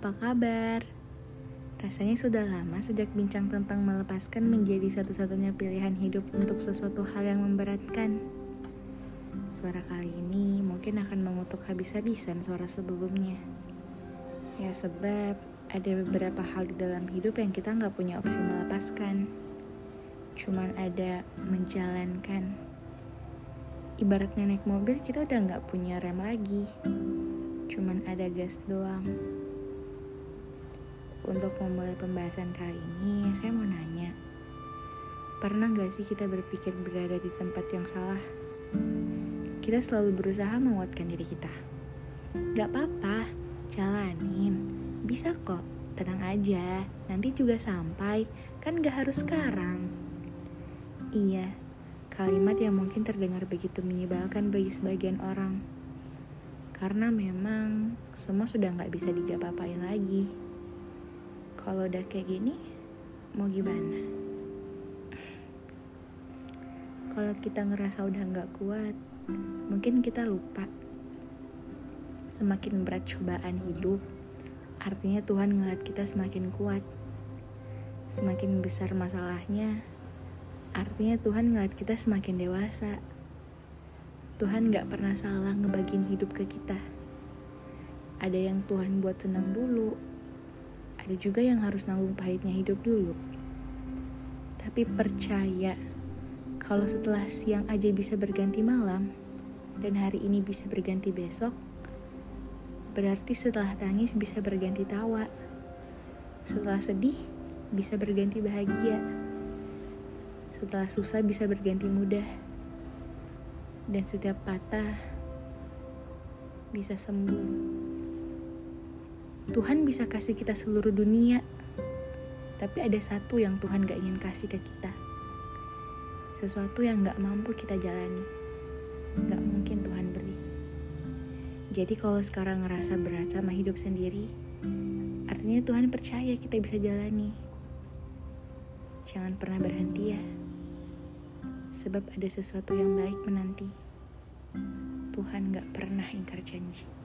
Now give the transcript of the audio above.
apa kabar? Rasanya sudah lama sejak bincang tentang melepaskan menjadi satu-satunya pilihan hidup untuk sesuatu hal yang memberatkan. Suara kali ini mungkin akan mengutuk habis-habisan suara sebelumnya. Ya sebab ada beberapa hal di dalam hidup yang kita nggak punya opsi melepaskan. Cuman ada menjalankan. Ibaratnya naik mobil kita udah nggak punya rem lagi. Cuman ada gas doang. Untuk memulai pembahasan kali ini, saya mau nanya. Pernah gak sih kita berpikir berada di tempat yang salah? Kita selalu berusaha menguatkan diri kita. Gak apa-apa, jalanin. Bisa kok, tenang aja. Nanti juga sampai, kan gak harus sekarang. Iya, kalimat yang mungkin terdengar begitu menyebalkan bagi sebagian orang. Karena memang semua sudah gak bisa digapa-apain lagi kalau udah kayak gini mau gimana? Kalau kita ngerasa udah nggak kuat mungkin kita lupa. Semakin berat cobaan hidup artinya Tuhan ngeliat kita semakin kuat. Semakin besar masalahnya artinya Tuhan ngeliat kita semakin dewasa. Tuhan gak pernah salah ngebagiin hidup ke kita. Ada yang Tuhan buat senang dulu ada juga yang harus nanggung pahitnya hidup dulu. Tapi percaya, kalau setelah siang aja bisa berganti malam, dan hari ini bisa berganti besok, berarti setelah tangis bisa berganti tawa. Setelah sedih, bisa berganti bahagia. Setelah susah bisa berganti mudah. Dan setiap patah bisa sembuh. Tuhan bisa kasih kita seluruh dunia, tapi ada satu yang Tuhan gak ingin kasih ke kita. Sesuatu yang gak mampu kita jalani, gak mungkin Tuhan beri. Jadi kalau sekarang ngerasa berat sama hidup sendiri, artinya Tuhan percaya kita bisa jalani. Jangan pernah berhenti ya, sebab ada sesuatu yang baik menanti. Tuhan gak pernah ingkar janji.